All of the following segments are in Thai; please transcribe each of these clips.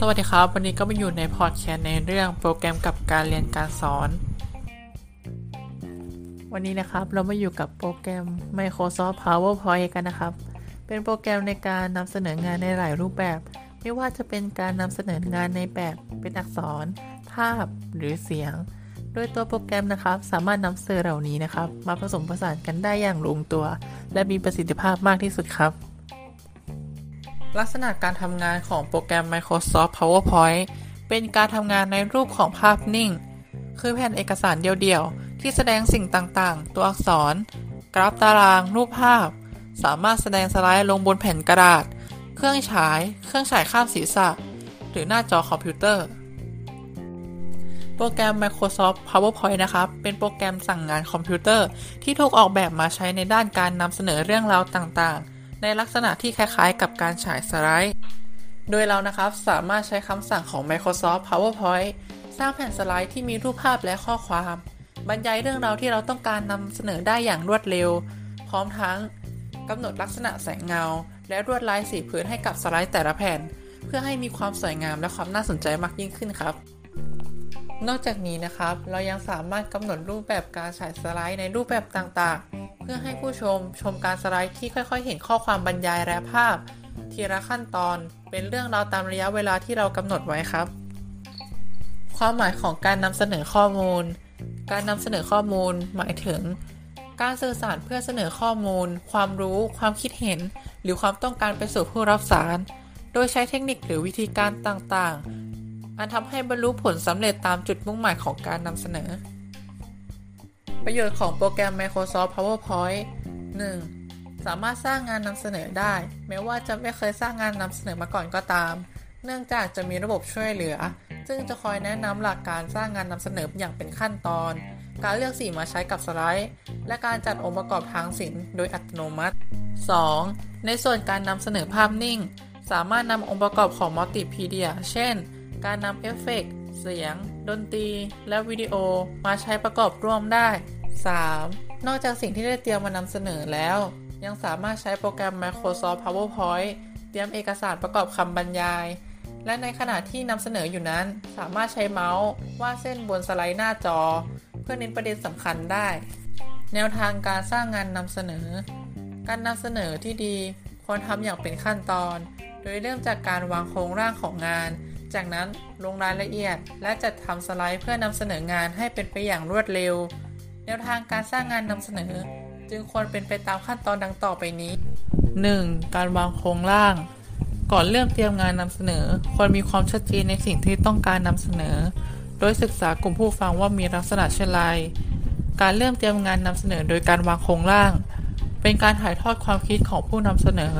สวัสดีครับ วันนี้ก็มาอยู่ในพอดแคสต์ในเรื่องโปรแกรมกับการเรียนการสอน วันนี้นะครับเรามาอยู่กับโปรแกรม Microsoft PowerPoint กันนะครับ เป็นโปรแกรมในการนำเสนองานในหลายรูปแบบ ไม่ว่าจะเป็นการนำเสนองานในแบบเป็นอักษร ภาพหรือเสียง โดยตัวโปรแกรมนะครับ สามารถนำเสนอเหล่านี้นะครับ มาผสมผสานกันได้อย่างลงตัว และมีประสิทธิภาพมากที่สุดครับ ลักษณะการทำงานของโปรแกรม Microsoft PowerPoint เป็นการทำงานในรูปของภาพนิ่ง คือแผ่นเอกสารเดียวๆ ที่แสดงสิ่งต่างๆ ตัวอักษร กราฟตาราง รูปภาพ สามารถแสดงสไลด์ลงบนแผ่นกระดาษ เครื่องฉาย เครื่องฉายข้ามศีรษะ หรือหน้าจอคอมพิวเตอร์ โปรแกรม Microsoft PowerPoint นะครับ เป็นโปรแกรมสั่งงานคอมพิวเตอร์ที่ถูกออกแบบมาใช้ในด้านการนำเสนอเรื่องราวต่างๆ ในลักษณะที่คล้ายๆ กับการฉายสไลด์ โดยเรานะครับสามารถใช้คำสั่งของ Microsoft PowerPoint สร้างแผ่นสไลด์ที่มีรูปภาพและข้อความ บรรยายเรื่องราวที่เราต้องการนำเสนอได้อย่างรวดเร็ว พร้อมทั้งกำหนดลักษณะแสงเงา และลวดลายสีพื้นให้กับสไลด์แต่ละแผ่น เพื่อให้มีความสวยงามและความน่าสนใจมากยิ่งขึ้นครับ นอกจากนี้นะครับ เรายังสามารถกำหนดรูปแบบการฉายสไลด์ในรูปแบบต่างๆ พื่อให้ผู้ชมชมการสไลด์ที่ค่อยๆ เห็นข้อความบรรยายและภาพ ทีละขั้นตอนเป็นเรื่องราวตามระยะเวลาที่เรากำหนดไว้ครับ ความหมายของการนำเสนอข้อมูล การนำเสนอข้อมูลหมายถึง การสื่อสารเพื่อเสนอข้อมูล ความรู้ ความคิดเห็น หรือความต้องการไปสู่ผู้รับสาร โดยใช้เทคนิคหรือวิธีการต่างๆ อันทำให้บรรลุผลสำเร็จตามจุดมุ่งหมายของการนำเสนอ ประโยชน์ของโปรแกรม Microsoft PowerPoint 1. สามารถสร้างงานนำเสนอได้ แม้ว่าจะไม่เคยสร้างงานนำเสนอมาก่อนก็ตาม เนื่องจากจะมีระบบช่วยเหลือ ซึ่งจะคอยแนะนำหลักการสร้างงานนำเสนออย่างเป็นขั้นตอน การเลือกสีมาใช้กับสไลด์ และการจัดองค์ประกอบทางศิลป์โดยอัตโนมัติ 2. ในส่วนการนำเสนอภาพนิ่ง สามารถนำองค์ประกอบของมัลติมีเดีย เช่น การนำเอฟเฟกต์เสียง ดนตรี และวิดีโอมาใช้ประกอบร่วมได้ 3. นอกจากสิ่งที่ได้เตรียมมานำเสนอแล้ว ยังสามารถใช้โปรแกรม Microsoft PowerPoint เตรียมเอกสารประกอบคำบรรยาย และในขณะที่นำเสนออยู่นั้น สามารถใช้เมาส์วาดเส้นบนสไลด์หน้าจอ เพื่อเน้นประเด็นสำคัญได้ แนวทางการสร้างงานนำเสนอ การนำเสนอที่ดีควรทำอย่างเป็นขั้นตอน โดยเริ่มจากการวางโครงร่างของงาน จากนั้นลงรายละเอียดและจัดทำสไลด์เพื่อนำเสนองานให้เป็นไปอย่างรวดเร็ว แนวทางการสร้างงานนำเสนอ จึงควรเป็นไปตามขั้นตอนดังต่อไปนี้ 1. การวางโครงร่าง ก่อนเริ่มเตรียมงานนำเสนอ ควรมีความชัดเจนในสิ่งที่ต้องการนำเสนอ โดยศึกษากลุ่มผู้ฟังว่ามีลักษณะเช่นไร การเริ่มเตรียมงานนำเสนอโดยการวางโครงร่าง เป็นการถ่ายทอดความคิดของผู้นำเสนอ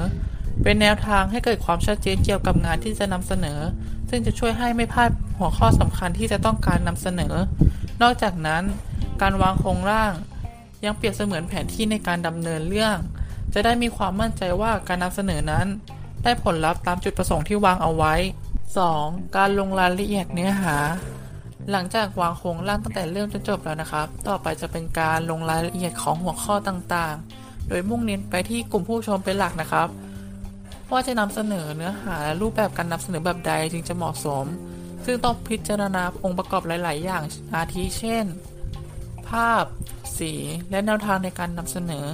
เป็นแนวทางให้เกิดความชัดเจนเกี่ยวกับงานที่จะนำเสนอ ซึ่งจะช่วยให้ไม่พลาดหัวข้อสำคัญที่จะต้องการนำเสนอ นอกจากนั้น การวางโครงร่าง ยังเปรียบเสมือนแผนที่ในการดำเนินเรื่อง จะได้มีความมั่นใจว่าการนำเสนอนั้น ได้ผลลัพธ์ตามจุดประสงค์ที่วางเอาไว้ 2. การลงรายละเอียดเนื้อหา หลังจากวางโครงร่างตั้งแต่เริ่มจนจบแล้วนะครับ ต่อไปจะเป็นการลงรายละเอียดของหัวข้อต่างๆ โดยมุ่งเน้นไปที่กลุ่มผู้ชมเป็นหลักนะครับว่าจะนำเสนอเนื้อหาและรูปแบบการนำเสนอแบบใดจึงจะเหมาะสม ซึ่งต้องพิจารณาองค์ประกอบหลาย ๆ อย่างอาทิเช่น ภาพ สี และแนวทางในการนำเสนอ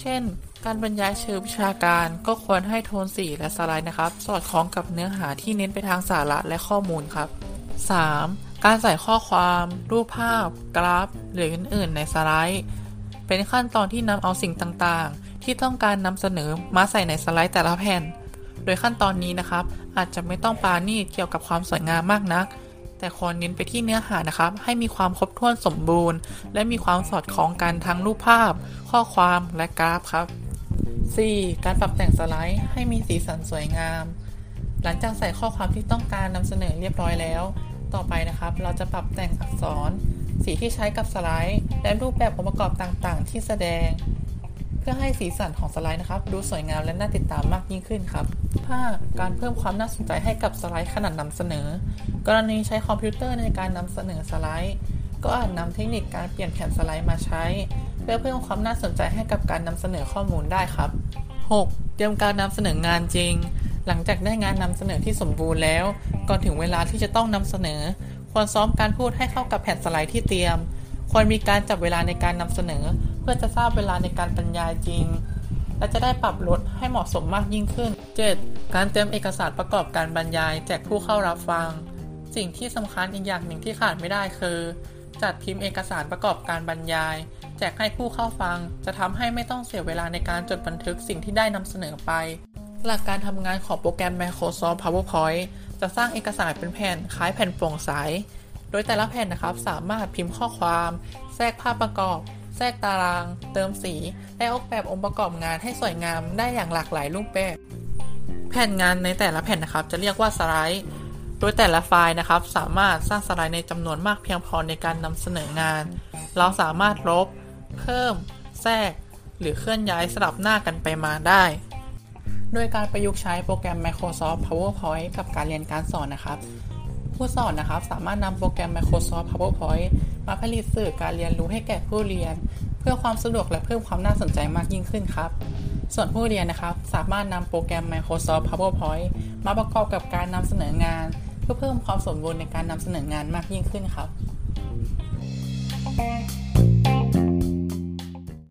เช่น การบรรยายเชิงวิชาการก็ควรให้โทนสีและสไลด์นะครับ สอดคล้องกับเนื้อหาที่เน้นไปทางสาระและข้อมูลครับ 3. การใส่ข้อความ รูปภาพ กราฟ หรืออื่น ๆ ในสไลด์ เป็นขั้นตอนที่นำเอาสิ่งต่างๆ ที่ต้องการนำเสนอมาใส่ในสไลด์แต่ละแผ่น โดยขั้นตอนนี้นะครับ อาจจะไม่ต้องปาณีตเกี่ยวกับความสวยงามมากนัก แต่ควรเน้นไปที่เนื้อหานะครับ ให้มีความครบถ้วนสมบูรณ์ และมีความสอดคล้องกันทั้งรูปภาพ ข้อความและกราฟครับ 4. การปรับแต่งสไลด์ให้มีสีสันสวยงาม หลังจากใส่ข้อความที่ต้องการนำเสนอเรียบร้อยแล้ว ต่อไปนะครับ เราจะปรับแต่งอักษร สีที่ใช้กับสไลด์ และรูปแบบองค์ประกอบต่างๆ ที่แสดง เพื่อให้สีสันของสไลด์นะครับ ดูสวยงามและน่าติดตามมากยิ่งขึ้นครับ 5. การเพิ่มความน่าสนใจให้กับสไลด์ขนาดนำเสนอ กรณีใช้คอมพิวเตอร์ในการนำเสนอสไลด์ ก็อาจนำเทคนิคการเปลี่ยนแผ่นสไลด์มาใช้ เพื่อเพิ่มความน่าสนใจให้กับการนำเสนอข้อมูลได้ครับ 6. เตรียมการนำเสนองานจริง หลังจากได้งานนำเสนอที่สมบูรณ์แล้ว ก่อนถึงเวลาที่จะต้องนำเสนอ ควรซ้อมการพูดให้เข้ากับแผ่นสไลด์ที่เตรียม ควรมีการจับเวลาในการนำเสนอ เพื่อจะทราบเวลาในการบรรยายจริง และจะได้ปรับลดให้เหมาะสมมากยิ่งขึ้น 7. การเตรียมเอกสารประกอบการบรรยาย แจกผู้เข้ารับฟัง สิ่งที่สำคัญอีกอย่างหนึ่งที่ขาดไม่ได้คือ จัดพิมพ์เอกสารประกอบการบรรยาย แจกให้ผู้เข้าฟัง จะทำให้ไม่ต้องเสียเวลาในการจดบันทึกสิ่งที่ได้นำเสนอไป หลักการทำงานของโปรแกรม Microsoft PowerPoint จะสร้างเอกสารเป็นแผ่นคล้ายแผ่นโปร่งใส โดยแต่ละแผ่นนะครับสามารถพิมพ์ข้อความ แทรกภาพประกอบ แทรกตาราง เติมสี และออกแบบองค์ประกอบงานให้สวยงามได้อย่างหลากหลายรูปแบบ แผ่นงานในแต่ละแผ่นนะครับ จะเรียกว่าสไลด์ โดยแต่ละไฟล์นะครับ สามารถสร้างสไลด์ในจำนวนมากเพียงพอในการนำเสนองาน เราสามารถลบ เพิ่ม แทรก หรือเคลื่อนย้ายสลับหน้ากันไปมาได้ โดยการประยุกต์ใช้โปรแกรม Microsoft PowerPoint กับการเรียนการสอนนะครับ ผู้สอนนะครับสามารถนำโปรแกรม Microsoft PowerPoint มาผลิตสื่อการเรียนรู้ให้แก่ผู้เรียน เพื่อความสะดวกและเพิ่มความน่าสนใจมากยิ่งขึ้นครับ ส่วนผู้เรียนนะครับ สามารถนำโปรแกรม Microsoft PowerPoint มาประกอบกับการนำเสนองาน เพื่อเพิ่มความสมบูรณ์ในการนำเสนองานมากยิ่งขึ้นครับ